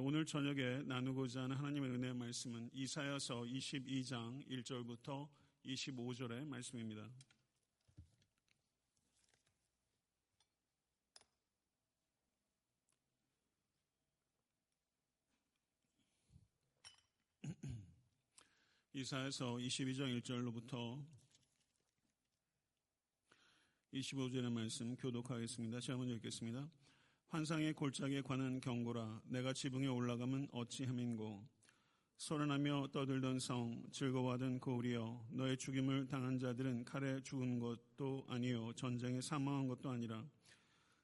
오늘 저녁에 나누고자 하는 하나님의 은혜의 말씀은 이사야서 22장 1절부터 25절의 말씀입니다. 이사에서 22장 1절로부터 25절의 말씀 교독하겠습니다. 제가 먼저 읽겠습니다. 환상의 골짜기에 관한 경고라 내가 지붕에 올라가면 어찌 함인고 소란하며 떠들던 성 즐거워하던 고울이여 너의 죽임을 당한 자들은 칼에 죽은 것도 아니요 전쟁에 사망한 것도 아니라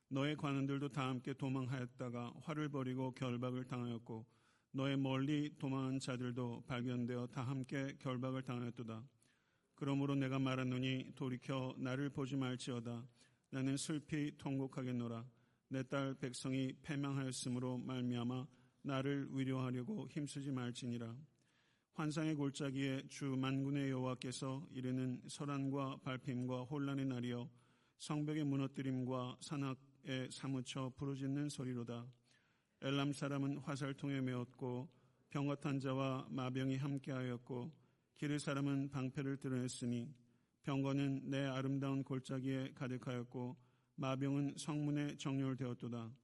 너의 관원들도 다 함께 도망하였다가 화를 벌이고 결박을 당하였고 너의 멀리 도망한 자들도 발견되어 다 함께 결박을 당하였도다. 그러므로 내가 말하노니 돌이켜 나를 보지 말지어다. 나는 슬피 통곡하겠노라. 내 딸 백성이 패망하였으므로 말미암아 나를 위로하려고 힘쓰지 말지니라. 환상의 골짜기에 주 만군의 여호와께서 이르는 설한과 발핌과 혼란의 날이여 성벽의 무너뜨림과 산악에 사무쳐 부르짖는 소리로다. 엘람 사람은 화살통에 메었고 병거탄 자와 마병이 함께하였고 기르 사람은 방패를 드러냈으니 병거는 내 아름다운 골짜기에 가득하였고 마병은 성문에 정렬되었도다.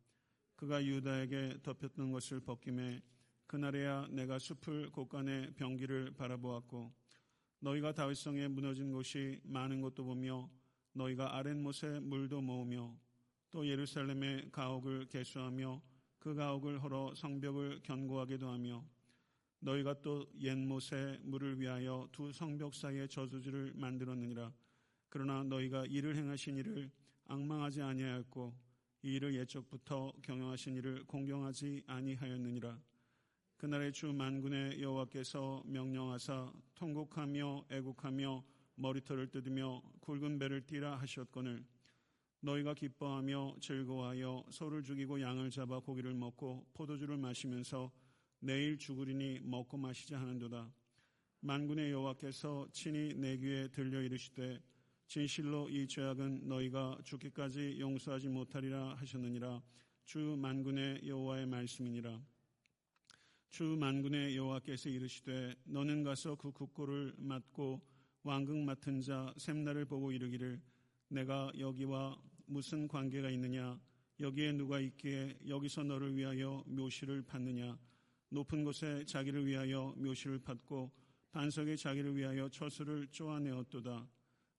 그가 유다에게 덮였던 것을 벗김에 그날에야 내가 숲을 곳간에 병기를 바라보았고 너희가 다윗성에 무너진 곳이 많은 것도 보며 너희가 아랫못에 물도 모으며 또 예루살렘의 가옥을 개수하며 그 가옥을 헐어 성벽을 견고하게도 하며 너희가 또 옛못에 물을 위하여 두 성벽 사이에 저수지를 만들었느니라. 그러나 너희가 이를 행하신 이를 악망하지 아니하였고 이 일을 예적부터 경영하신 이를 공경하지 아니하였느니라. 그날의 주 만군의 여호와께서 명령하사 통곡하며 애국하며 머리털을 뜯으며 굵은 배를 띠라 하셨거늘 너희가 기뻐하며 즐거워하여 소를 죽이고 양을 잡아 고기를 먹고 포도주를 마시면서 내일 죽으리니 먹고 마시자 하는도다. 만군의 여호와께서 친히 내 귀에 들려 이르시되 진실로 이 죄악은 너희가 죽기까지 용서하지 못하리라 하셨느니라. 주 만군의 여호와의 말씀이니라. 주 만군의 여호와께서 이르시되 너는 가서 그 국고를 맡고 왕극 맡은 자 샘나를 보고 이르기를 내가 여기와 무슨 관계가 있느냐? 여기에 누가 있기에 여기서 너를 위하여 묘시를 받느냐? 높은 곳에 자기를 위하여 묘시를 받고 반석에 자기를 위하여 처수를 쪼아내었도다.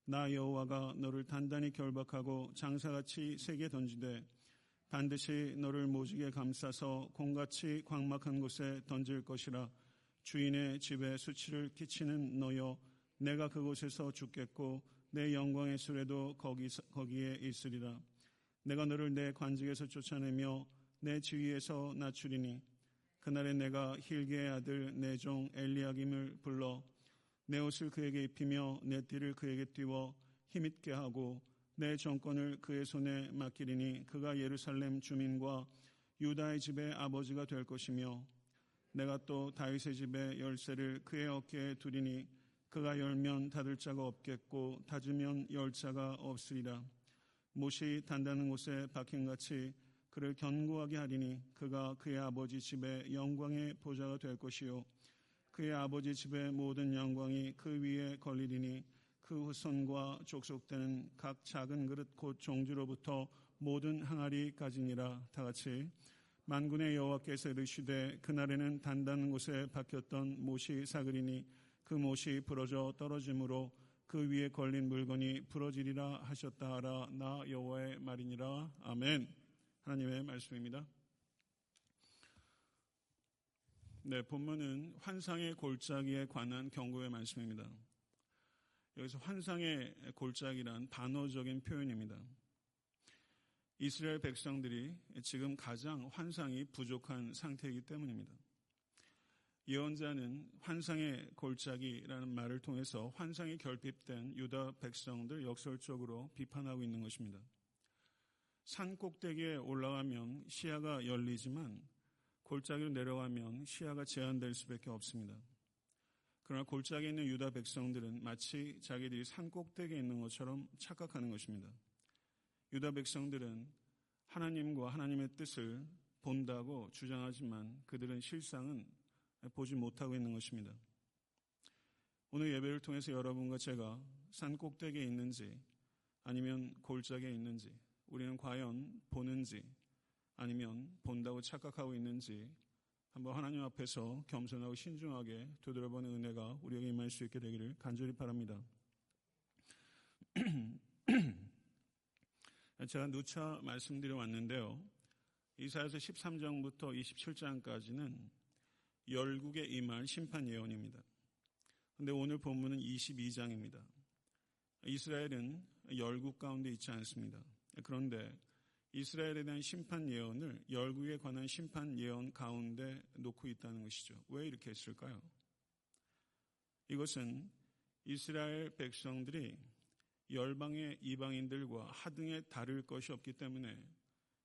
나 여호와가 너를 단단히 결박하고 장사같이 세게 던지되 반드시 너를 모지게 감싸서 공같이 광막한 곳에 던질 것이라 주인의 집에 수치를 끼치는 너여 내가 그곳에서 죽겠고 내 영광의 수레도 거기, 거기에 있으리라. 내가 너를 내 관직에서 쫓아내며 내 지위에서 낮추리니 그날에 내가 힐게의 아들 내 종 엘리야김을 불러 내 옷을 그에게 입히며 내 띠를 그에게 띄워 힘있게 하고 내 정권을 그의 손에 맡기리니 그가 예루살렘 주민과 유다의 집의 아버지가 될 것이며 내가 또 다윗의 집의 열쇠를 그의 어깨에 두리니 그가 열면 닫을 자가 없겠고 닫으면 열 자가 없으리라. 못이 단단한 곳에 박힌같이 그를 견고하게 하리니 그가 그의 아버지 집의 영광의 보좌가 될 것이요 그의 아버지 집의 모든 영광이 그 위에 걸리리니 그 후손과 족속되는 각 작은 그릇 곧 종주로부터 모든 항아리까지니라. 다 같이 만군의 여호와께서 이르시되 그날에는 단단한 곳에 박혔던 못이 사그리니 그 못이 부러져 떨어짐으로 그 위에 걸린 물건이 부러지리라 하셨다 하라 나 여호와의 말이니라. 아멘. 하나님의 말씀입니다. 네, 본문은 환상의 골짜기에 관한 경고의 말씀입니다. 여기서 환상의 골짜기란 단어적인 표현입니다. 이스라엘 백성들이 지금 가장 환상이 부족한 상태이기 때문입니다. 예언자는 환상의 골짜기라는 말을 통해서 환상이 결핍된 유다 백성들 역설적으로 비판하고 있는 것입니다. 산 꼭대기에 올라가면 시야가 열리지만 골짜기로 내려가면 시야가 제한될 수밖에 없습니다. 그러나 골짜기에 있는 유다 백성들은 마치 자기들이 산 꼭대기에 있는 것처럼 착각하는 것입니다. 유다 백성들은 하나님과 하나님의 뜻을 본다고 주장하지만 그들은 실상은 보지 못하고 있는 것입니다. 오늘 예배를 통해서 여러분과 제가 산 꼭대기에 있는지 아니면 골짜기에 있는지 우리는 과연 보는지 아니면 본다고 착각하고 있는지 한번 하나님 앞에서 겸손하고 신중하게 되돌아보는 은혜가 우리에게 임할 수 있게 되기를 간절히 바랍니다. 제가 누차 말씀드려 왔는데요. 이사에서 13장부터 27장까지는 열국에 임할 심판 예언입니다. 근데 오늘 본문은 22장입니다. 이스라엘은 열국 가운데 있지 않습니다. 그런데 이스라엘에 대한 심판 예언을 열국에 관한 심판 예언 가운데 놓고 있다는 것이죠. 왜 이렇게 했을까요? 이것은 이스라엘 백성들이 열방의 이방인들과 하등에 다를 것이 없기 때문에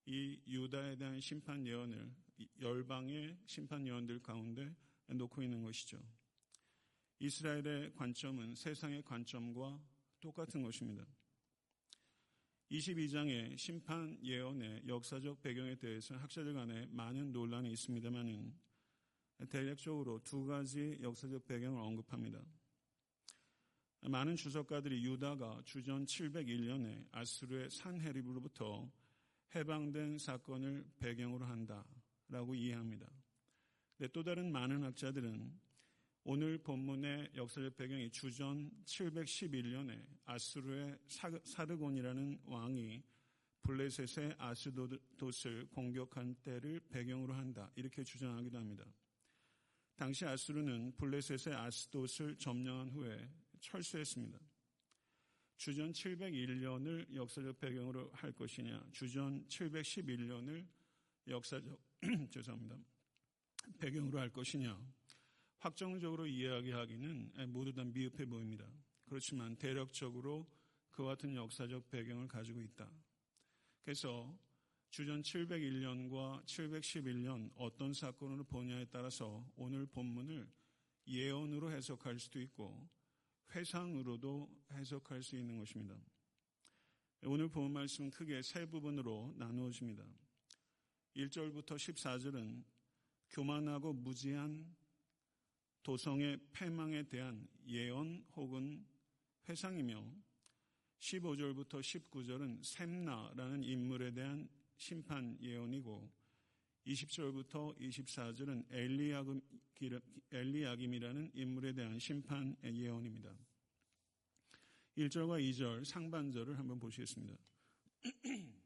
이 유다에 대한 심판 예언을 열방의 심판 예언들 가운데 놓고 있는 것이죠. 이스라엘의 관점은 세상의 관점과 똑같은 것입니다. 22장의 심판 예언의 역사적 배경에 대해서 학자들 간에 많은 논란이 있습니다만은 대략적으로 두 가지 역사적 배경을 언급합니다. 많은 주석가들이 유다가 주전 701년에 아수르의 산헤립으로부터 해방된 사건을 배경으로 한다라고 이해합니다. 또 다른 많은 학자들은 오늘 본문의 역사적 배경이 주전 711년에 아수르의 사르곤이라는 왕이 블레셋의 아스도스를 공격한 때를 배경으로 한다. 이렇게 주장하기도 합니다. 당시 아수르는 블레셋의 아스도스를 점령한 후에 철수했습니다. 주전 701년을 역사적 배경으로 할 것이냐, 주전 711년을 역사적 죄송합니다. 배경으로 할 것이냐, 확정적으로 이야기하기는 모두 다 미흡해 보입니다. 그렇지만 대략적으로 그와 같은 역사적 배경을 가지고 있다. 그래서 주전 701년과 711년 어떤 사건으로 보냐에 따라서 오늘 본문을 예언으로 해석할 수도 있고 회상으로도 해석할 수 있는 것입니다. 오늘 본 말씀은 크게 세 부분으로 나누어집니다. 1절부터 14절은 교만하고 무지한 도성의 패망에 대한 예언 혹은 회상이며 15절부터 19절은 샘나라는 인물에 대한 심판 예언이고 20절부터 24절은 엘리야김 이라는 인물에 대한 심판 예언입니다. 1절과 2절 상반절을 한번 보시겠습니다.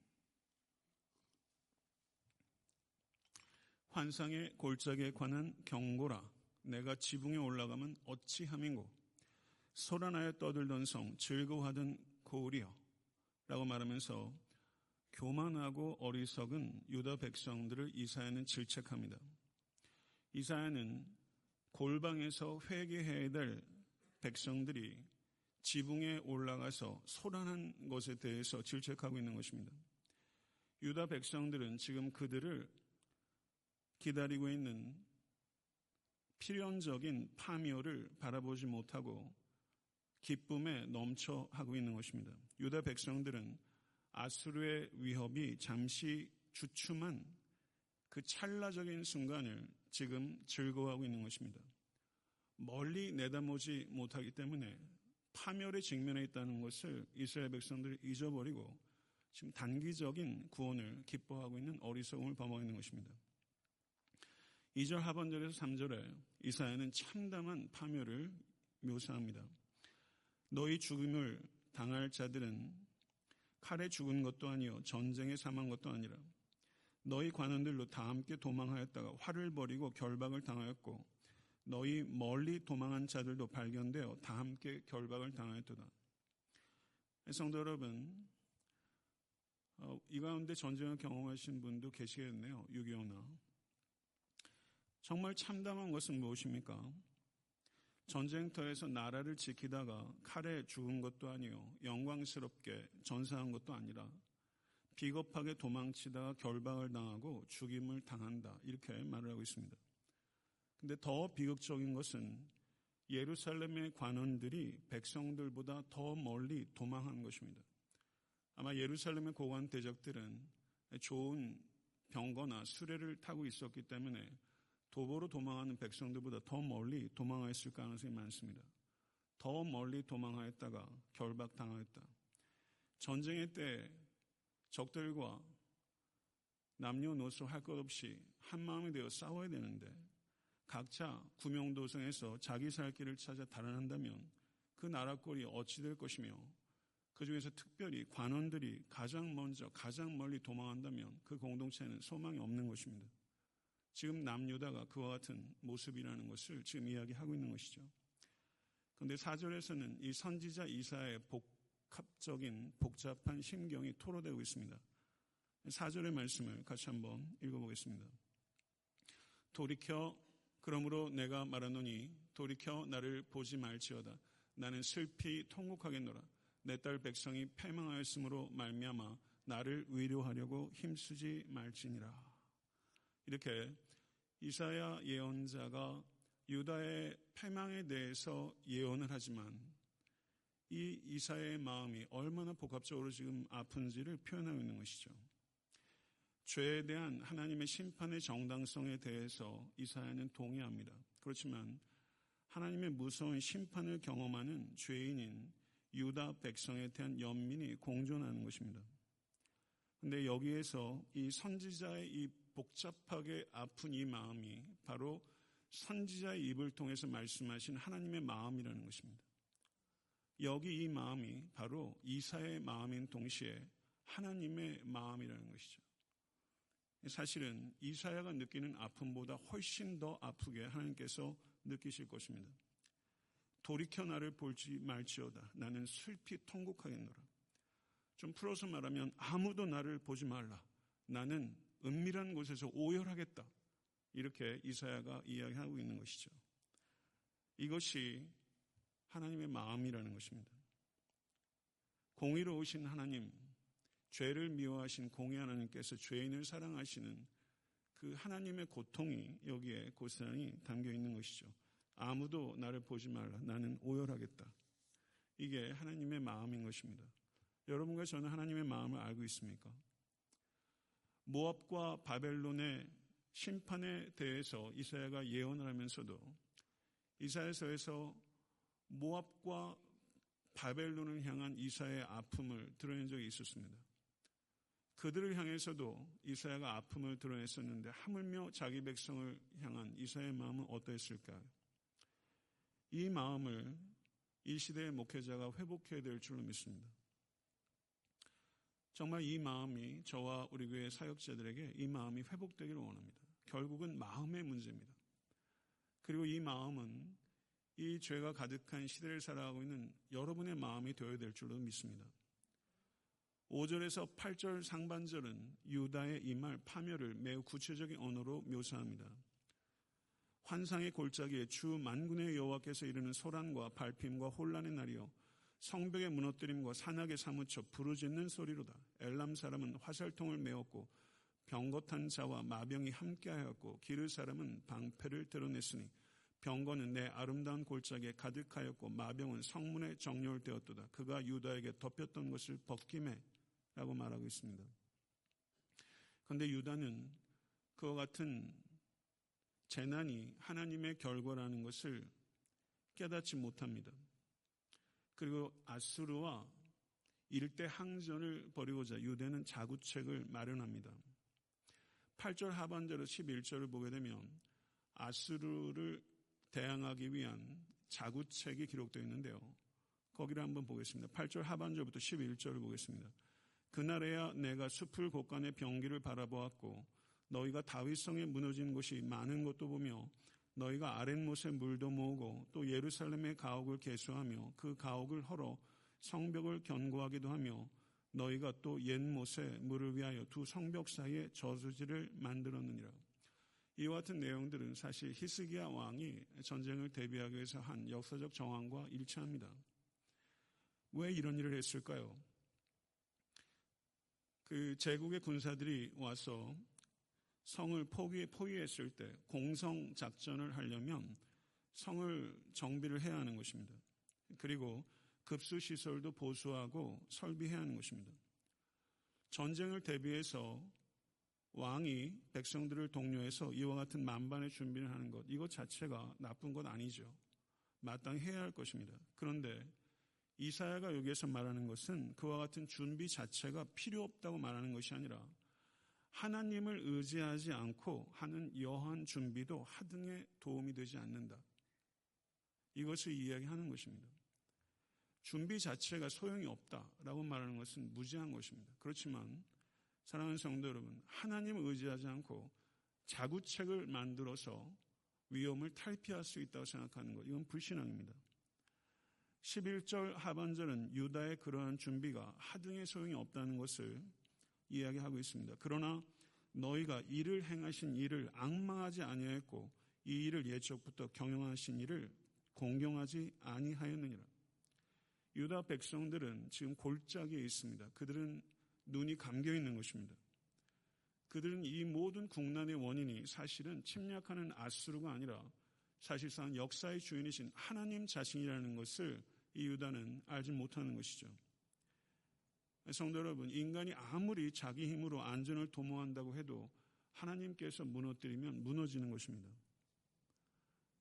환상의 골짜기에 관한 경고라 내가 지붕에 올라가면 어찌함인고 소란하여 떠들던 성 즐거워하던 고울이여 라고 말하면서 교만하고 어리석은 유다 백성들을 이사야는 질책합니다. 이사야는 골방에서 회개해야 될 백성들이 지붕에 올라가서 소란한 것에 대해서 질책하고 있는 것입니다. 유다 백성들은 지금 그들을 기다리고 있는 필연적인 파묘를 바라보지 못하고 기쁨에 넘쳐 하고 있는 것입니다. 유다 백성들은 아수르의 위협이 잠시 주춤한 그 찰나적인 순간을 지금 즐거워하고 있는 것입니다. 멀리 내다보지 못하기 때문에 파멸에 직면해 있다는 것을 이스라엘 백성들이 잊어버리고 지금 단기적인 구원을 기뻐하고 있는 어리석음을 범하고 있는 것입니다. 2절 하반절에서 3절에 이사야는 참담한 파멸을 묘사합니다. 너희 죽음을 당할 자들은 칼에 죽은 것도 아니요 전쟁에 사망한 것도 아니라 너희 관원들로 다 함께 도망하였다가 화를 버리고 결박을 당하였고 너희 멀리 도망한 자들도 발견되어 다 함께 결박을 당하였도다. 성도 여러분, 어, 이 가운데 전쟁을 경험하신 분도 계시겠네요. 6.25나. 정말 참담한 것은 무엇입니까? 전쟁터에서 나라를 지키다가 칼에 죽은 것도 아니요. 영광스럽게 전사한 것도 아니라 비겁하게 도망치다가 결박을 당하고 죽임을 당한다. 이렇게 말을 하고 있습니다. 근데 더 비극적인 것은 예루살렘의 관원들이 백성들보다 더 멀리 도망한 것입니다. 아마 예루살렘의 고관 대적들은 좋은 병거나 수레를 타고 있었기 때문에 도보로 도망하는 백성들보다 더 멀리 도망하였을 가능성이 많습니다. 더 멀리 도망하였다가 결박당하였다. 전쟁의 때 적들과 남녀노소 할 것 없이 한 마음이 되어 싸워야 되는데 각자 구명도성에서 자기 살 길을 찾아 달아난다면 그 나라 꼴이 어찌 될 것이며 그 중에서 특별히 관원들이 가장 먼저 가장 멀리 도망한다면 그 공동체는 소망이 없는 것입니다. 지금 남유다가 그와 같은 모습이라는 것을 지금 이야기하고 있는 것이죠. 그런데 사절에서는 이 선지자 이사의 복합적인 복잡한 심경이 토로되고 있습니다. 사절의 말씀을 같이 한번 읽어보겠습니다. 돌이켜 그러므로 내가 말하노니 돌이켜 나를 보지 말지어다. 나는 슬피 통곡하겠노라. 내 딸 백성이 패망하였으므로 말미암아 나를 위로하려고 힘쓰지 말지니라. 이렇게 이사야 예언자가 유다의 패망에 대해서 예언을 하지만 이 이사야의 마음이 얼마나 복합적으로 지금 아픈지를 표현하고 있는 것이죠. 죄에 대한 하나님의 심판의 정당성에 대해서 이사야는 동의합니다. 그렇지만 하나님의 무서운 심판을 경험하는 죄인인 유다 백성에 대한 연민이 공존하는 것입니다. 근데 여기에서 이 선지자의 이 복잡하게 아픈 이 마음이 바로 선지자의 입을 통해서 말씀하신 하나님의 마음이라는 것입니다. 여기 이 마음이 바로 이사의 마음인 동시에 하나님의 마음이라는 것이죠. 사실은 이사야가 느끼는 아픔보다 훨씬 더 아프게 하나님께서 느끼실 것입니다. 돌이켜 나를 볼지 말지어다. 나는 슬피 통곡하겠노라. 좀 풀어서 말하면 아무도 나를 보지 말라. 나는 은밀한 곳에서 오열하겠다. 이렇게 이사야가 이야기하고 있는 것이죠. 이것이 하나님의 마음이라는 것입니다. 공의로우신 하나님, 죄를 미워하신 공의 하나님께서 죄인을 사랑하시는 그 하나님의 고통이 여기에 고스란히 담겨 있는 것이죠. 아무도 나를 보지 말라. 나는 오열하겠다. 이게 하나님의 마음인 것입니다. 여러분과 저는 하나님의 마음을 알고 있습니까? 모압과 바벨론의 심판에 대해서 이사야가 예언을 하면서도 이사야서에서 모압과 바벨론을 향한 이사의 아픔을 드러낸 적이 있었습니다. 그들을 향해서도 이사야가 아픔을 드러냈었는데 하물며 자기 백성을 향한 이사야의 마음은 어떠했을까요? 이 마음을 이 시대의 목회자가 회복해야 될 줄로 믿습니다. 정말 이 마음이 저와 우리 교회 사역자들에게 이 마음이 회복되기를 원합니다. 결국은 마음의 문제입니다. 그리고 이 마음은 이 죄가 가득한 시대를 살아가고 있는 여러분의 마음이 되어야 될 줄로 믿습니다. 5절에서 8절 상반절은 유다의 이말 파멸을 매우 구체적인 언어로 묘사합니다. 환상의 골짜기에 주 만군의 여호와께서 이르는 소란과 발핌과 혼란의 날이요 성벽의 무너뜨림과 산악에 사무쳐 부르짖는 소리로다. 엘람 사람은 화살통을 메었고 병거탄 자와 마병이 함께하였고 기르 사람은 방패를 드러냈으니 병거는 내 아름다운 골짜기에 가득하였고 마병은 성문에 정렬되었도다. 그가 유다에게 덮였던 것을 벗김해 라고 말하고 있습니다. 그런데 유다는 그와 같은 재난이 하나님의 결과라는 것을 깨닫지 못합니다. 그리고 아수르와 일대 항전을 벌이고자 유대는 자구책을 마련합니다. 8절 하반절로 11절을 보게 되면 아수르를 대항하기 위한 자구책이 기록되어 있는데요. 거기를 한번 보겠습니다. 8절 하반절부터 11절을 보겠습니다. 그날에야 내가 숲을 곳간의 병기를 바라보았고 너희가 다윗성에 무너진 곳이 많은 것도 보며 너희가 아랫못에 물도 모으고 또 예루살렘의 가옥을 개수하며 그 가옥을 헐어 성벽을 견고하기도 하며 너희가 또 옛못에 물을 위하여 두 성벽 사이에 저수지를 만들었느니라. 이와 같은 내용들은 사실 히스기야 왕이 전쟁을 대비하기 위해서 한 역사적 정황과 일치합니다. 왜 이런 일을 했을까요? 그 제국의 군사들이 와서 성을 포기, 포위했을 때 공성 작전을 하려면 성을 정비를 해야 하는 것입니다. 그리고 급수 시설도 보수하고 설비해야 하는 것입니다. 전쟁을 대비해서 왕이 백성들을 독려해서 이와 같은 만반의 준비를 하는 것, 이것 자체가 나쁜 것 아니죠. 마땅히 해야 할 것입니다. 그런데 이사야가 여기에서 말하는 것은 그와 같은 준비 자체가 필요 없다고 말하는 것이 아니라 하나님을 의지하지 않고 하는 여한 준비도 하등에 도움이 되지 않는다. 이것을 이야기하는 것입니다. 준비 자체가 소용이 없다라고 말하는 것은 무지한 것입니다. 그렇지만 사랑하는 성도 여러분, 하나님을 의지하지 않고 자구책을 만들어서 위험을 탈피할 수 있다고 생각하는 것, 이건 불신앙입니다. 11절 하반절은 유다의 그러한 준비가 하등의 소용이 없다는 것을 이야기하고 있습니다. 그러나 너희가 이를 행하신 일을 악망하지 아니하였고 이 일을 예적부터 경영하신 일을 공경하지 아니하였느니라. 유다 백성들은 지금 골짜기에 있습니다. 그들은 눈이 감겨 있는 것입니다. 그들은 이 모든 국난의 원인이 사실은 침략하는 아수르가 아니라 사실상 역사의 주인이신 하나님 자신이라는 것을 이 유다는 알지 못하는 것이죠. 성도 여러분, 인간이 아무리 자기 힘으로 안전을 도모한다고 해도 하나님께서 무너뜨리면 무너지는 것입니다.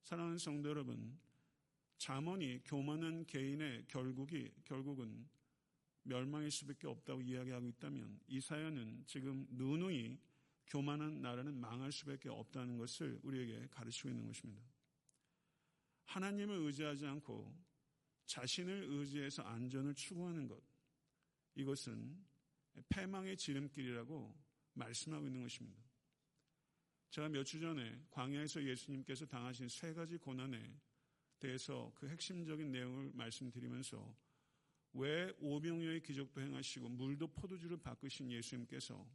사랑하는 성도 여러분, 자문이 교만한 개인의 결국이 결국은 멸망일 수밖에 없다고 이야기하고 있다면 이사야는 지금 누누이 교만한 나라는 망할 수밖에 없다는 것을 우리에게 가르치고 있는 것입니다. 하나님을 의지하지 않고 자신을 의지해서 안전을 추구하는 것 이것은 패망의 지름길이라고 말씀하고 있는 것입니다. 제가 몇 주 전에 광야에서 예수님께서 당하신 세 가지 고난에 대해서 그 핵심적인 내용을 말씀드리면서 왜 오병이어의 기적도 행하시고 물도 포도주를 바꾸신 예수님께서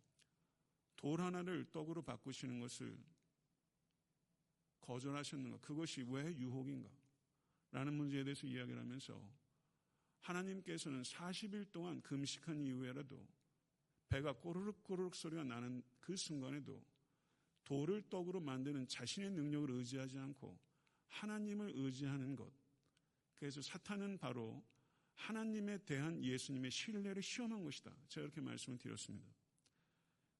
돌 하나를 떡으로 바꾸시는 것을 거절하셨는가? 그것이 왜 유혹인가? 라는 문제에 대해서 이야기를 하면서 하나님께서는 40일 동안 금식한 이후에라도 배가 꼬르륵 꼬르륵 소리가 나는 그 순간에도 돌을 떡으로 만드는 자신의 능력을 의지하지 않고 하나님을 의지하는 것. 그래서 사탄은 바로 하나님에 대한 예수님의 신뢰를 시험한 것이다. 제가 이렇게 말씀을 드렸습니다.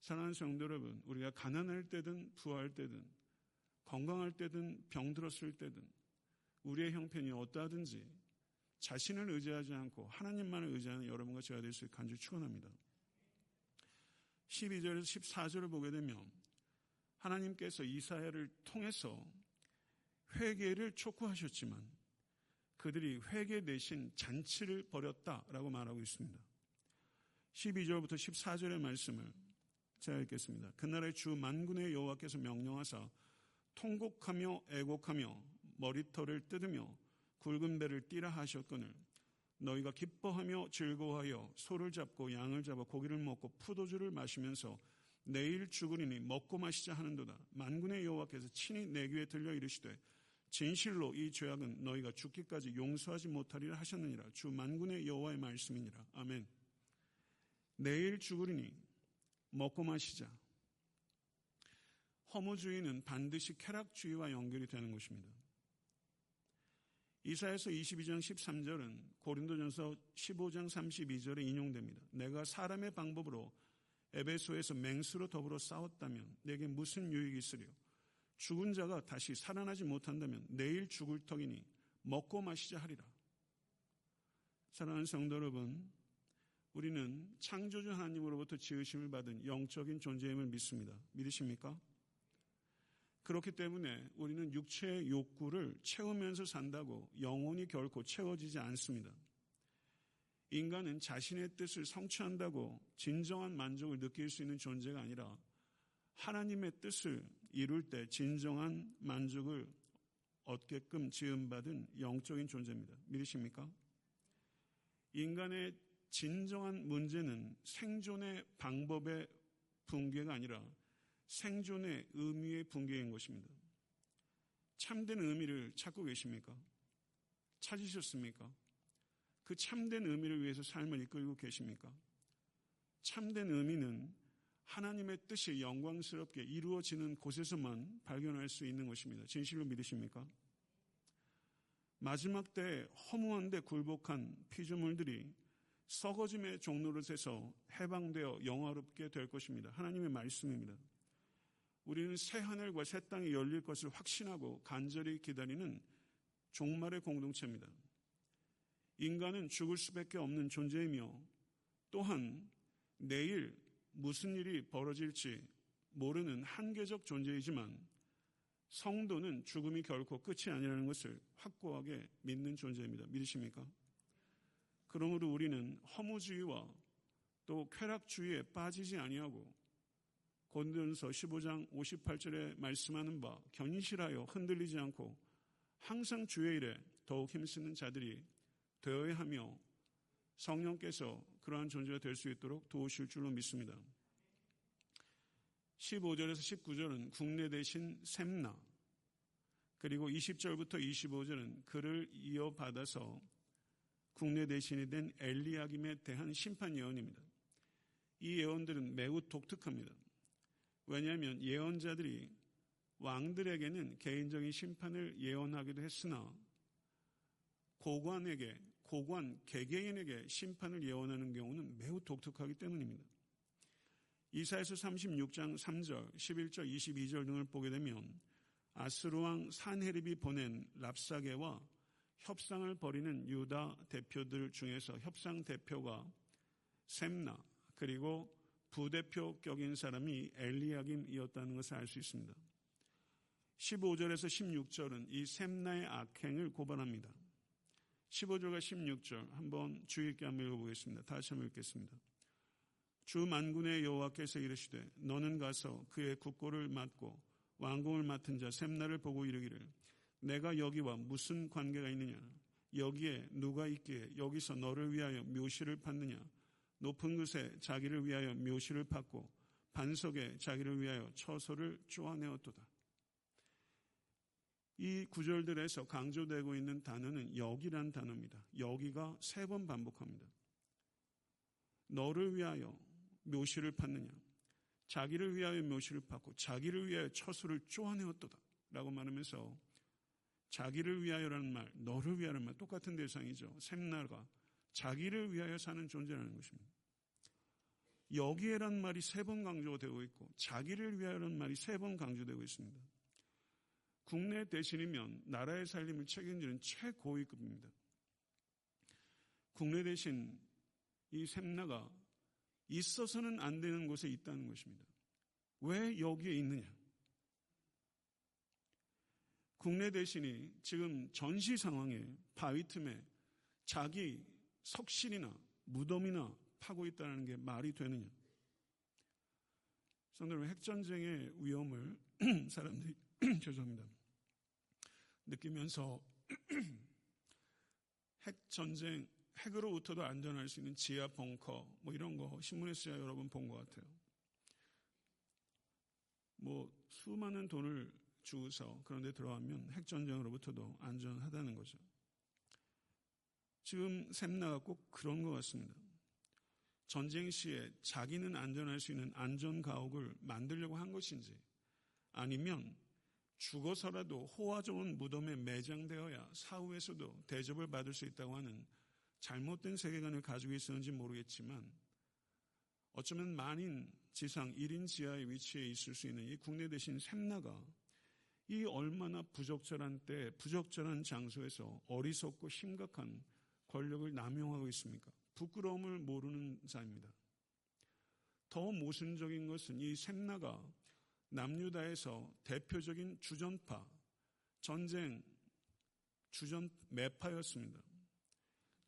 사랑하는 성도 여러분, 우리가 가난할 때든 부할 때든 건강할 때든 병들었을 때든 우리의 형편이 어떠하든지 자신을 의지하지 않고 하나님만을 의지하는 여러분과 제가 될 수 있게 간절히 축원합니다. 12절에서 14절을 보게 되면 하나님께서 이사야를 통해서 회개를 촉구하셨지만 그들이 회개 대신 잔치를 벌였다라고 말하고 있습니다. 12절부터 14절의 말씀을 제가 읽겠습니다. 그날의 주 만군의 여호와께서 명령하사 통곡하며 애곡하며 머리털을 뜯으며 굵은 배를 띠라 하셨거늘 너희가 기뻐하며 즐거워하여 소를 잡고 양을 잡아 고기를 먹고 푸도주를 마시면서 내일 죽으리니 먹고 마시자 하는도다. 만군의 여호와께서 친히 내 귀에 들려 이르시되 진실로 이 죄악은 너희가 죽기까지 용서하지 못하리라 하셨느니라. 주 만군의 여호와의 말씀이니라. 아멘. 내일 죽으리니 먹고 마시자. 허무주의는 반드시 쾌락주의와 연결이 되는 것입니다. 이사에서 22장 13절은 고린도전서 15장 32절에 인용됩니다. 내가 사람의 방법으로 에베소에서 맹수로 더불어 싸웠다면 내게 무슨 유익이 있으려? 죽은 자가 다시 살아나지 못한다면 내일 죽을 터이니 먹고 마시자 하리라. 사랑하는 성도 여러분, 우리는 창조주 하나님으로부터 지으심을 받은 영적인 존재임을 믿습니다. 믿으십니까? 그렇기 때문에 우리는 육체의 욕구를 채우면서 산다고 영혼이 결코 채워지지 않습니다. 인간은 자신의 뜻을 성취한다고 진정한 만족을 느낄 수 있는 존재가 아니라 하나님의 뜻을 이룰 때 진정한 만족을 얻게끔 지음받은 영적인 존재입니다. 믿으십니까? 인간의 진정한 문제는 생존의 방법의 붕괴가 아니라 생존의 의미의 붕괴인 것입니다. 참된 의미를 찾고 계십니까? 찾으셨습니까? 그 참된 의미를 위해서 삶을 이끌고 계십니까? 참된 의미는 하나님의 뜻이 영광스럽게 이루어지는 곳에서만 발견할 수 있는 것입니다. 진실로 믿으십니까? 마지막 때 허무한데 굴복한 피조물들이 썩어짐의 종로릇에서 해방되어 영화롭게 될 것입니다. 하나님의 말씀입니다. 우리는 새 하늘과 새 땅이 열릴 것을 확신하고 간절히 기다리는 종말의 공동체입니다. 인간은 죽을 수밖에 없는 존재이며 또한 내일 무슨 일이 벌어질지 모르는 한계적 존재이지만 성도는 죽음이 결코 끝이 아니라는 것을 확고하게 믿는 존재입니다. 믿으십니까? 그러므로 우리는 허무주의와 또 쾌락주의에 빠지지 아니하고 고린도전서 15장 58절에 말씀하는 바 견실하여 흔들리지 않고 항상 주의 일에 더욱 힘쓰는 자들이 되어야 하며 성령께서 그러한 존재가 될 수 있도록 도우실 줄로 믿습니다. 15절에서 19절은 국내 대신 샘나 그리고 20절부터 25절은 그를 이어받아서 국내 대신이 된 엘리야김에 대한 심판 예언입니다. 이 예언들은 매우 독특합니다. 왜냐하면 예언자들이 왕들에게는 개인적인 심판을 예언하기도 했으나 고관에게 고관 개개인에게 심판을 예언하는 경우는 매우 독특하기 때문입니다. 이사에서 36장 3절, 11절, 22절 등을 보게 되면 아스루왕 산헤립이 보낸 랍사게와 협상을 벌이는 유다 대표들 중에서 협상 대표가 셈나 그리고 부대표격인 사람이 엘리야김이었다는 것을 알 수 있습니다. 15절에서 16절은 이 셈나의 악행을 고발합니다. 15절과 16절 한번 주의 있게 한번 읽어보겠습니다. 다시 한번 읽겠습니다. 주 만군의 여호와께서 이르시되 너는 가서 그의 국고를 맡고 왕궁을 맡은 자 셈나를 보고 이르기를 내가 여기와 무슨 관계가 있느냐 여기에 누가 있기에 여기서 너를 위하여 묘시를 받느냐 높은 곳에 자기를 위하여 묘시를 받고 반석에 자기를 위하여 처소를 쪼아내었도다. 이 구절들에서 강조되고 있는 단어는 여기란 단어입니다. 여기가 세 번 반복합니다. 너를 위하여 묘시를 받느냐? 자기를 위하여 묘시를 받고 자기를 위하여 처소를 쪼아내었도다. 라고 말하면서 자기를 위하여라는 말, 너를 위하여라는 말 똑같은 대상이죠. 샘나가 자기를 위하여 사는 존재라는 것입니다. 여기에란 말이 세 번 강조되고 있고 자기를 위하여라는 말이 세 번 강조되고 있습니다. 국내 대신이면 나라의 살림을 책임지는 최고위급입니다. 국내 대신 이 샘나가 있어서는 안 되는 곳에 있다는 것입니다. 왜 여기에 있느냐? 국내 대신이 지금 전시 상황에 바위 틈에 자기 석실이나 무덤이나 파고 있다는 게 말이 되느냐? 성도는 핵전쟁의 위험을 사람들이 죄송합니다. 느끼면서 핵전쟁, 핵으로부터도 안전할 수 있는 지하 벙커, 뭐 이런 거 신문에서 여러분 본것 같아요. 뭐 수많은 돈을 주어서 그런데 들어가면 핵전쟁으로부터도 안전하다는 거죠. 지금 샘나가 꼭 그런 것 같습니다. 전쟁 시에 자기는 안전할 수 있는 안전 가옥을 만들려고 한 것인지 아니면 죽어서라도 호화 좋은 무덤에 매장되어야 사후에서도 대접을 받을 수 있다고 하는 잘못된 세계관을 가지고 있었는지 모르겠지만 어쩌면 만인 지상 1인 지하의 위치에 있을 수 있는 이 국내 대신 샘나가 이 얼마나 부적절한 때, 부적절한 장소에서 어리석고 심각한 권력을 남용하고 있습니까? 부끄러움을 모르는 자입니다. 더 모순적인 것은 이 샘나가 남유다에서 대표적인 주전파, 전쟁 주전 매파였습니다.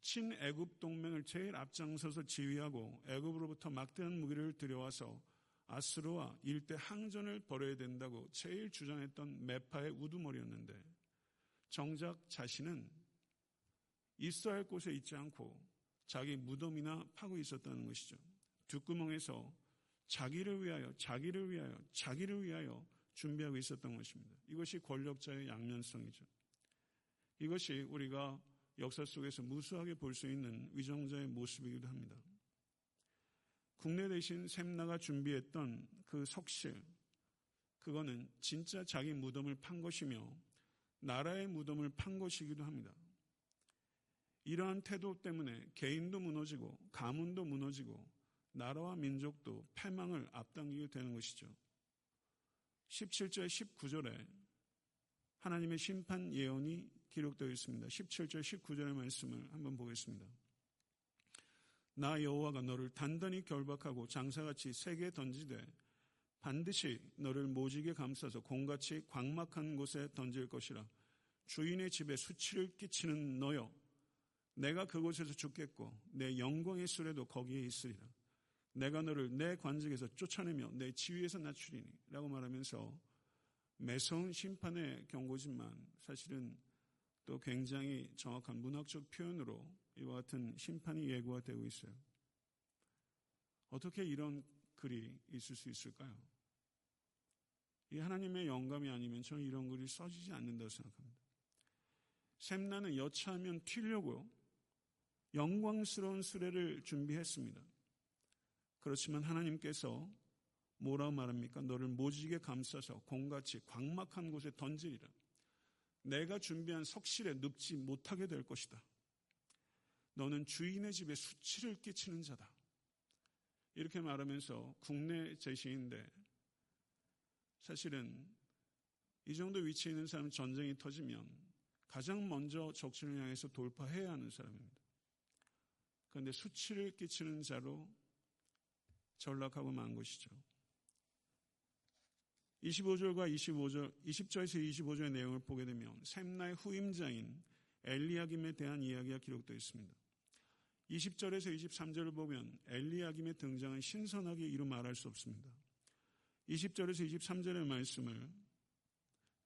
친애굽 동맹을 제일 앞장서서 지휘하고 애굽으로부터 막대한 무기를 들여와서 아스로와 일대 항전을 벌여야 된다고 제일 주장했던 매파의 우두머리였는데 정작 자신은 있어야 할 곳에 있지 않고 자기 무덤이나 파고 있었다는 것이죠. 뒷구멍에서 자기를 위하여, 자기를 위하여, 자기를 위하여 준비하고 있었던 것입니다. 이것이 권력자의 양면성이죠. 이것이 우리가 역사 속에서 무수하게 볼 수 있는 위정자의 모습이기도 합니다. 국내 대신 샘나가 준비했던 그 석실, 그거는 진짜 자기 무덤을 판 것이며 나라의 무덤을 판 것이기도 합니다. 이러한 태도 때문에 개인도 무너지고 가문도 무너지고 나라와 민족도 패망을 앞당기게 되는 것이죠. 17절, 19절에 하나님의 심판 예언이 기록되어 있습니다. 17절, 19절의 말씀을 한번 보겠습니다. 나 여호와가 너를 단단히 결박하고 장사같이 세게 던지되 반드시 너를 모지게 감싸서 공같이 광막한 곳에 던질 것이라 주인의 집에 수치를 끼치는 너여 내가 그곳에서 죽겠고 내 영광의 수레도 거기에 있으리라 내가 너를 내 관직에서 쫓아내며 내 지위에서 낮추리니 라고 말하면서 매서운 심판의 경고지만 사실은 또 굉장히 정확한 문학적 표현으로 이와 같은 심판이 예고가 되고 있어요. 어떻게 이런 글이 있을 수 있을까요? 이 하나님의 영감이 아니면 저는 이런 글이 써지지 않는다고 생각합니다. 샘나는 여차하면 튀려고 영광스러운 수레를 준비했습니다. 그렇지만 하나님께서 뭐라고 말합니까? 너를 모지게 감싸서 공같이 광막한 곳에 던지리라. 내가 준비한 석실에 눕지 못하게 될 것이다. 너는 주인의 집에 수치를 끼치는 자다. 이렇게 말하면서 국내 제시인데 사실은 이 정도 위치에 있는 사람은 전쟁이 터지면 가장 먼저 적신을 향해서 돌파해야 하는 사람입니다. 그런데 수치를 끼치는 자로 전락하고 만 것이죠. 25절과 25절, 20절에서 25절의 내용을 보게 되면 샘나의 후임자인 엘리야김에 대한 이야기가 기록되어 있습니다. 20절에서 23절을 보면 엘리야김의 등장은 신선하게 이루 말할 수 없습니다. 20절에서 23절의 말씀을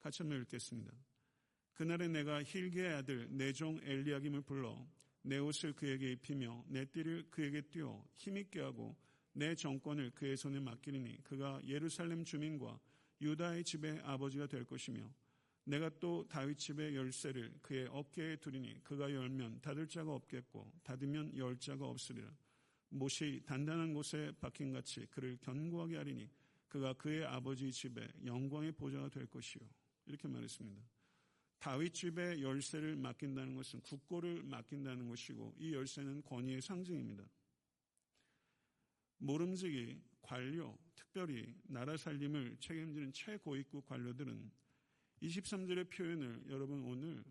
같이 한번 읽겠습니다. 그날에 내가 힐게의 아들 내종 엘리야김을 불러 내 옷을 그에게 입히며 내 띠를 그에게 띄워 힘있게 하고 내 정권을 그의 손에 맡기리니 그가 예루살렘 주민과 유다의 집의 아버지가 될 것이며 내가 또 다윗 집의 열쇠를 그의 어깨에 두리니 그가 열면 닫을 자가 없겠고 닫으면 열 자가 없으리라. 못이 단단한 곳에 박힌 같이 그를 견고하게 하리니 그가 그의 아버지 집에 영광의 보좌가 될 것이요. 이렇게 말했습니다. 다윗 집의 열쇠를 맡긴다는 것은 국고를 맡긴다는 것이고 이 열쇠는 권위의 상징입니다. 모름지기 관료, 특별히 나라 살림을 책임지는 최고위급 관료들은 23절의 표현을 여러분 오늘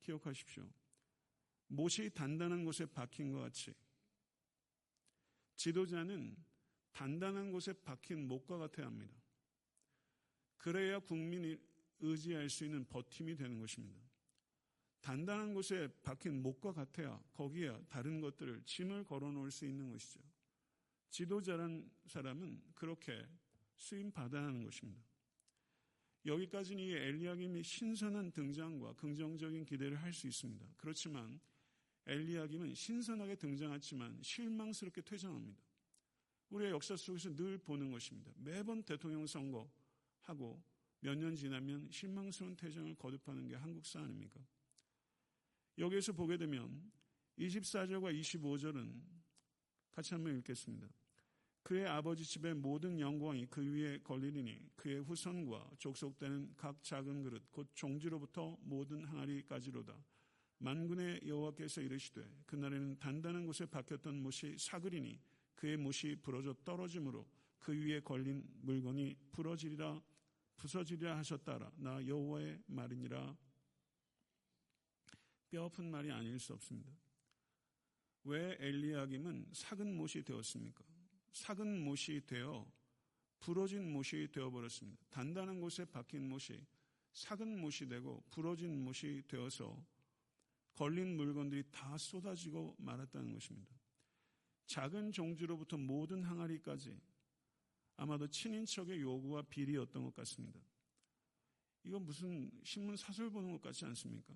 기억하십시오. 못이 단단한 곳에 박힌 것 같이 지도자는 단단한 곳에 박힌 못과 같아야 합니다. 그래야 국민이 의지할 수 있는 버팀이 되는 것입니다. 단단한 곳에 박힌 목과 같아야 거기에 다른 것들을 짐을 걸어 놓을 수 있는 것이죠. 지도자란 사람은 그렇게 수임 받아야 하는 것입니다. 여기까지는 이 엘리야김의 신선한 등장과 긍정적인 기대를 할 수 있습니다. 그렇지만 엘리야김은 신선하게 등장했지만 실망스럽게 퇴장합니다. 우리의 역사 속에서 늘 보는 것입니다. 매번 대통령 선거하고 몇 년 지나면 실망스러운 퇴장을 거듭하는 게 한국사 아닙니까? 여기에서 보게 되면 24절과 25절은 같이 한번 읽겠습니다. 그의 아버지 집의 모든 영광이 그 위에 걸리리니 그의 후손과 족속되는 각 작은 그릇 곧 종지로부터 모든 항아리까지로다. 만군의 여호와께서 이르시되 그날에는 단단한 곳에 박혔던 못이 사그리니 그의 못이 부러져 떨어짐으로 그 위에 걸린 물건이 부러지리라 부서지리라 하셨다라 나 여호와의 말이니라 뼈아픈 말이 아닐 수 없습니다. 왜 엘리야김은 삭은 못이 되었습니까? 삭은 못이 되어 부러진 못이 되어버렸습니다. 단단한 곳에 박힌 못이 삭은 못이 되고 부러진 못이 되어서 걸린 물건들이 다 쏟아지고 말았다는 것입니다. 작은 종지로부터 모든 항아리까지 아마도 친인척의 요구와 비리였던 것 같습니다. 이건 무슨 신문 사설 보는 것 같지 않습니까?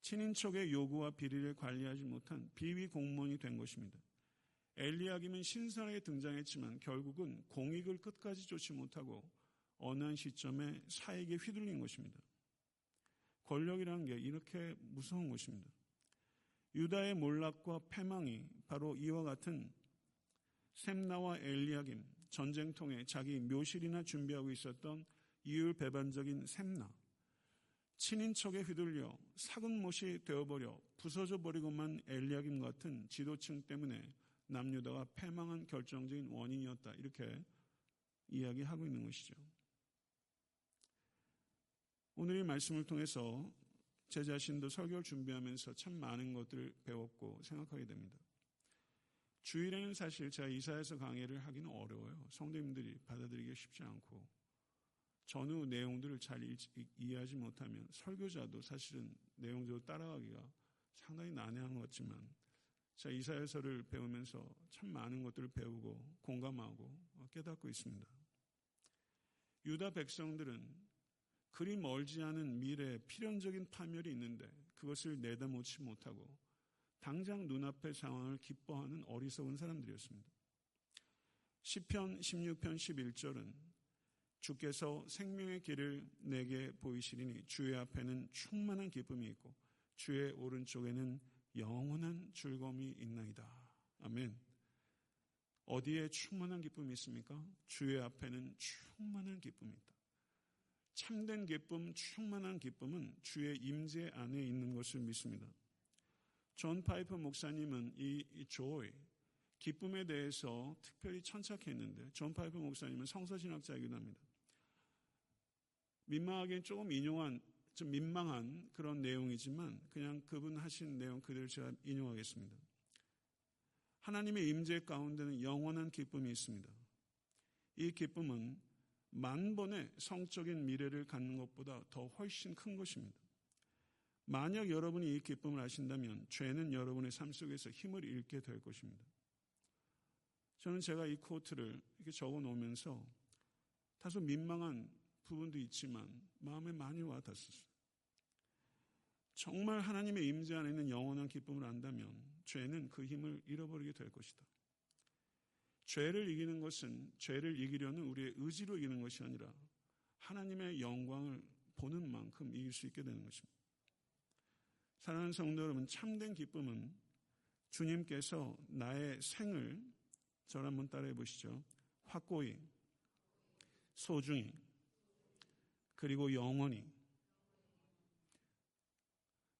친인척의 요구와 비리를 관리하지 못한 비위 공무원이 된 것입니다. 엘리야김은 신선하게 등장했지만 결국은 공익을 끝까지 쫓지 못하고 어느 한 시점에 사익에 휘둘린 것입니다. 권력이라는 게 이렇게 무서운 것입니다. 유다의 몰락과 패망이 바로 이와 같은 샘나와 엘리야김 전쟁통에 자기 묘실이나 준비하고 있었던 이율 배반적인 샘나 친인척에 휘둘려 사근 못이 되어버려 부서져 버리고만 엘리야김 같은 지도층 때문에 남유다가 패망한 결정적인 원인이었다. 이렇게 이야기하고 있는 것이죠. 오늘 이 말씀을 통해서 제 자신도 설교를 준비하면서 참 많은 것들을 배웠고 생각하게 됩니다. 주일에는 사실 제가 이사에서 강의를 하기는 어려워요. 성도님들이 받아들이기 쉽지 않고 전후 내용들을 잘 이해하지 못하면 설교자도 사실은 내용적으로 따라가기가 상당히 난해한 것 같지만 제가 이사야서를 배우면서 참 많은 것들을 배우고 공감하고 깨닫고 있습니다. 유다 백성들은 그리 멀지 않은 미래에 필연적인 파멸이 있는데 그것을 내다놓지 못하고 당장 눈앞의 상황을 기뻐하는 어리석은 사람들이었습니다. 10편 16편 11절은 주께서 생명의 길을 내게 보이시리니 주의 앞에는 충만한 기쁨이 있고 주의 오른쪽에는 영원한 즐거움이 있나이다. 아멘. 어디에 충만한 기쁨이 있습니까? 주의 앞에는 충만한 기쁨이 있다. 참된 기쁨, 충만한 기쁨은 주의 임재 안에 있는 것을 믿습니다. 존 파이퍼 목사님은 이, 이 joy, 기쁨에 대해서 특별히 천착했는데 존 파이퍼 목사님은 성서신학자이기도 합니다. 민망하게 조금 인용한 좀 민망한 그런 내용이지만 그냥 그분 하신 내용 그대로 제가 인용하겠습니다. 하나님의 임재 가운데는 영원한 기쁨이 있습니다. 이 기쁨은 만 번의 성적인 미래를 갖는 것보다 더 훨씬 큰 것입니다. 만약 여러분이 이 기쁨을 아신다면 죄는 여러분의 삶 속에서 힘을 잃게 될 것입니다. 저는 제가 이 코트를 이렇게 적어 놓으면서 다소 민망한 부분도 있지만 마음에 많이 와 닿았어요. 정말 하나님의 임재 안에 있는 영원한 기쁨을 안다면 죄는 그 힘을 잃어버리게 될 것이다. 죄를 이기는 것은 죄를 이기려는 우리의 의지로 이기는 것이 아니라 하나님의 영광을 보는 만큼 이길 수 있게 되는 것입니다. 사랑하는 성도 여러분, 참된 기쁨은 주님께서 나의 생을 저를 한번 따라해 보시죠. 확고히, 소중히, 그리고 영원히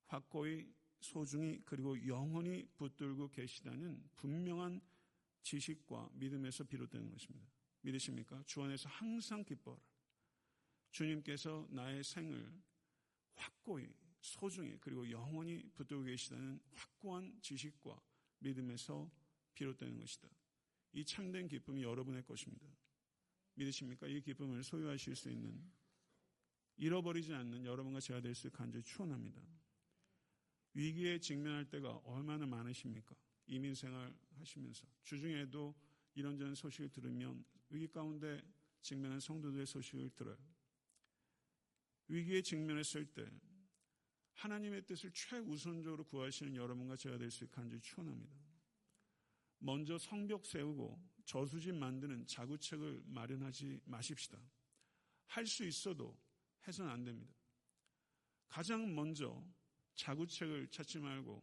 확고히 소중히 그리고 영원히 붙들고 계시다는 분명한 지식과 믿음에서 비롯되는 것입니다. 믿으십니까? 주 안에서 항상 기뻐라. 주님께서 나의 생을 확고히 소중히 그리고 영원히 붙들고 계시다는 확고한 지식과 믿음에서 비롯되는 것이다. 이 참된 기쁨이 여러분의 것입니다. 믿으십니까? 이 기쁨을 소유하실 수 있는 잃어버리지 않는 여러분과 제가 될 수 간절히 추원합니다. 위기에 직면할 때가 얼마나 많으십니까? 이민 생활 하시면서 주중에도 이런저런 소식을 들으면 위기 가운데 직면한 성도들의 소식을 들어요. 위기에 직면했을 때 하나님의 뜻을 최우선적으로 구하시는 여러분과 제가 될 수 있게 간절히 추원합니다. 먼저 성벽 세우고 저수지 만드는 자구책을 마련하지 마십시다. 할 수 있어도 해서는 안 됩니다. 가장 먼저 자구책을 찾지 말고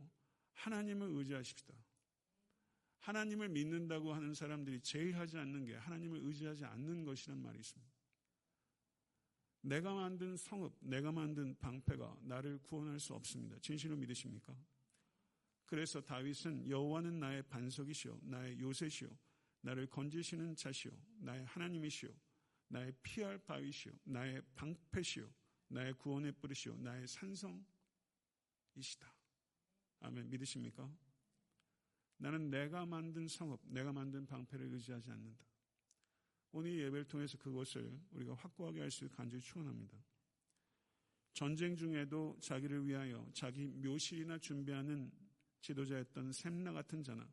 하나님을 의지하십시다. 하나님을 믿는다고 하는 사람들이 제일 하지 않는 게 하나님을 의지하지 않는 것이란 말이 있습니다. 내가 만든 성읍, 내가 만든 방패가 나를 구원할 수 없습니다. 진실로 믿으십니까? 그래서 다윗은 여호와는 나의 반석이시오, 나의 요새시오, 나를 건지시는 자시오, 나의 하나님이시오, 나의 피할 바위시오, 나의 방패시오, 나의 구원의 뿌리시오, 나의 산성이시다. 아멘. 믿으십니까? 나는 내가 만든 성읍, 내가 만든 방패를 의지하지 않는다. 오늘 예배를 통해서 그것을 우리가 확고하게 할 수 간절히 축원합니다. 전쟁 중에도 자기를 위하여 자기 묘실이나 준비하는 지도자였던 샘나 같은 자나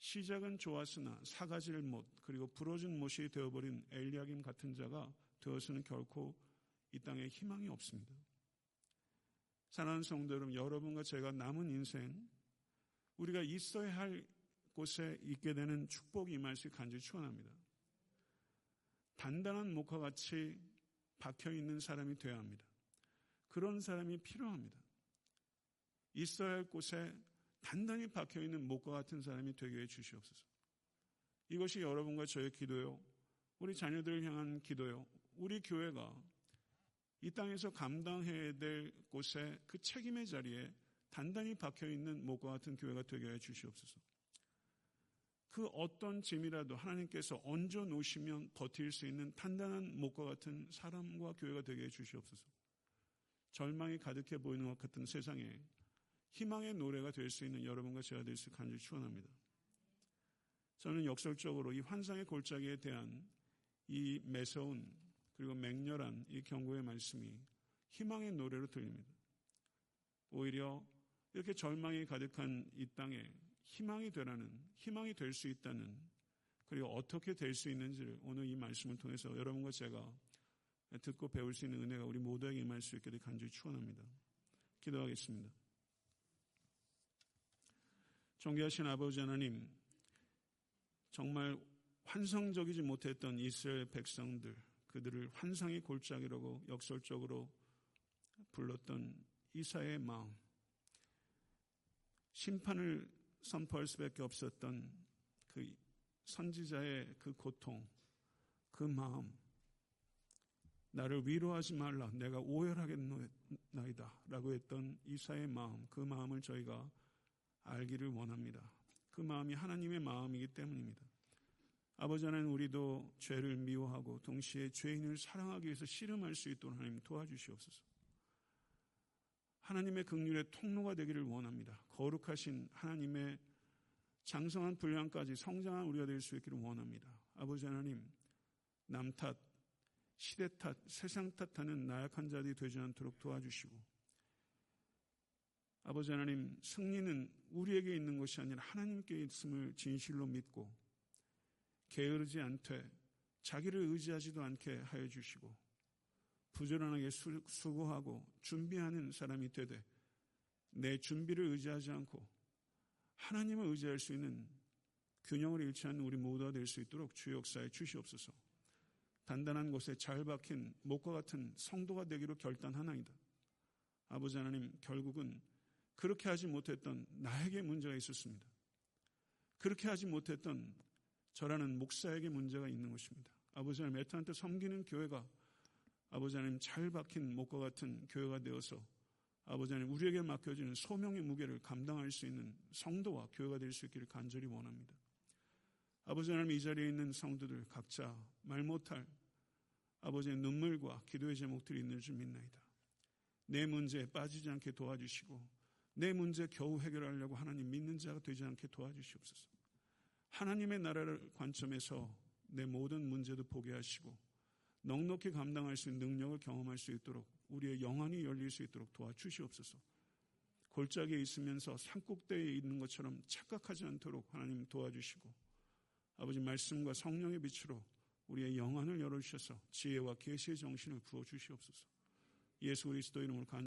시작은 좋았으나 사가지를 못 그리고 부러진 못이 되어버린 엘리야김 같은 자가 되어서는 결코 이 땅에 희망이 없습니다. 사랑하는 성도 여러분, 여러분과 제가 남은 인생 우리가 있어야 할 곳에 있게 되는 축복이 임할 수 간절히 축원합니다. 단단한 목화 같이 박혀 있는 사람이 되어야 합니다. 그런 사람이 필요합니다. 있어야 할 곳에 단단히 박혀 있는 목과 같은 사람이 되게 해 주시옵소서. 이것이 여러분과 저의 기도요. 우리 자녀들을 향한 기도요. 우리 교회가 이 땅에서 감당해야 될 곳에 그 책임의 자리에 단단히 박혀 있는 목과 같은 교회가 되게 해 주시옵소서. 그 어떤 짐이라도 하나님께서 얹어 놓으시면 버틸 수 있는 단단한 목과 같은 사람과 교회가 되게 해 주시옵소서. 절망이 가득해 보이는 것 같은 세상에 희망의 노래가 될 수 있는 여러분과 제가 될수 간절히 축원합니다. 저는 역설적으로 이 환상의 골짜기에 대한 이 매서운 그리고 맹렬한 이 경고의 말씀이 희망의 노래로 들립니다. 오히려 이렇게 절망이 가득한 이 땅에 희망이 되라는, 희망이 될 수 있다는, 그리고 어떻게 될 수 있는지를 오늘 이 말씀을 통해서 여러분과 제가 듣고 배울 수 있는 은혜가 우리 모두에게 임할 수되 간절히 축원합니다. 기도하겠습니다. 존귀하신 아버지 하나님, 정말 환상적이지 못했던 이스라엘 백성들, 그들을 환상의 골짜기라고 역설적으로 불렀던 이사의 마음, 심판을 선포할 수밖에 없었던 그 선지자의 그 고통, 그 마음, 나를 위로하지 말라, 내가 오열하겠나이다. 라고 했던 이사의 마음, 그 마음을 저희가 알기를 원합니다. 그 마음이 하나님의 마음이기 때문입니다. 아버지 하나님 우리도 죄를 미워하고 동시에 죄인을 사랑하기 위해서 씨름할 수 있도록 하나님 도와주시옵소서. 하나님의 극률의 통로가 되기를 원합니다. 거룩하신 하나님의 장성한 분량까지 성장한 우리가 될 수 있기를 원합니다. 아버지 하나님, 남 탓, 시대 탓, 세상 탓하는 나약한 자들이 되지 않도록 도와주시고, 아버지 하나님, 승리는 우리에게 있는 것이 아니라 하나님께 있음을 진실로 믿고, 게으르지 않되, 자기를 의지하지도 않게 하여 주시고, 부지런하게 수고하고 준비하는 사람이 되되, 내 준비를 의지하지 않고, 하나님을 의지할 수 있는 균형을 잃지 않는 우리 모두가 될 수 있도록 주 역사에 주시옵소서. 단단한 곳에 잘 박힌 목과 같은 성도가 되기로 결단하나이다. 아버지 하나님, 결국은 그렇게 하지 못했던 나에게 문제가 있었습니다. 그렇게 하지 못했던 저라는 목사에게 문제가 있는 것입니다. 아버지 하나님, 애타한테 섬기는 교회가 아버지 하나님 잘 박힌 목과 같은 교회가 되어서 아버지 하나님 우리에게 맡겨지는 소명의 무게를 감당할 수 있는 성도와 교회가 될 수 있기를 간절히 원합니다. 아버지 하나님 이 자리에 있는 성도들 각자 말 못할 아버지의 눈물과 기도의 제목들이 있는 줄 믿나이다. 내 문제에 빠지지 않게 도와주시고 내 문제 겨우 해결하려고 하나님 믿는 자가 되지 않게 도와주시옵소서. 하나님의 나라를 관점에서 내 모든 문제도 보게 하시고 넉넉히 감당할 수 있는 능력을 경험할 수 있도록 우리의 영안이 열릴 수 있도록 도와주시옵소서. 골짜기에 있으면서 산꼭대에 있는 것처럼 착각하지 않도록 하나님 도와주시고 아버지 말씀과 성령의 빛으로 우리의 영안을 열어주셔서 지혜와 계시의 정신을 부어주시옵소서. 예수 그리스도 이름을 간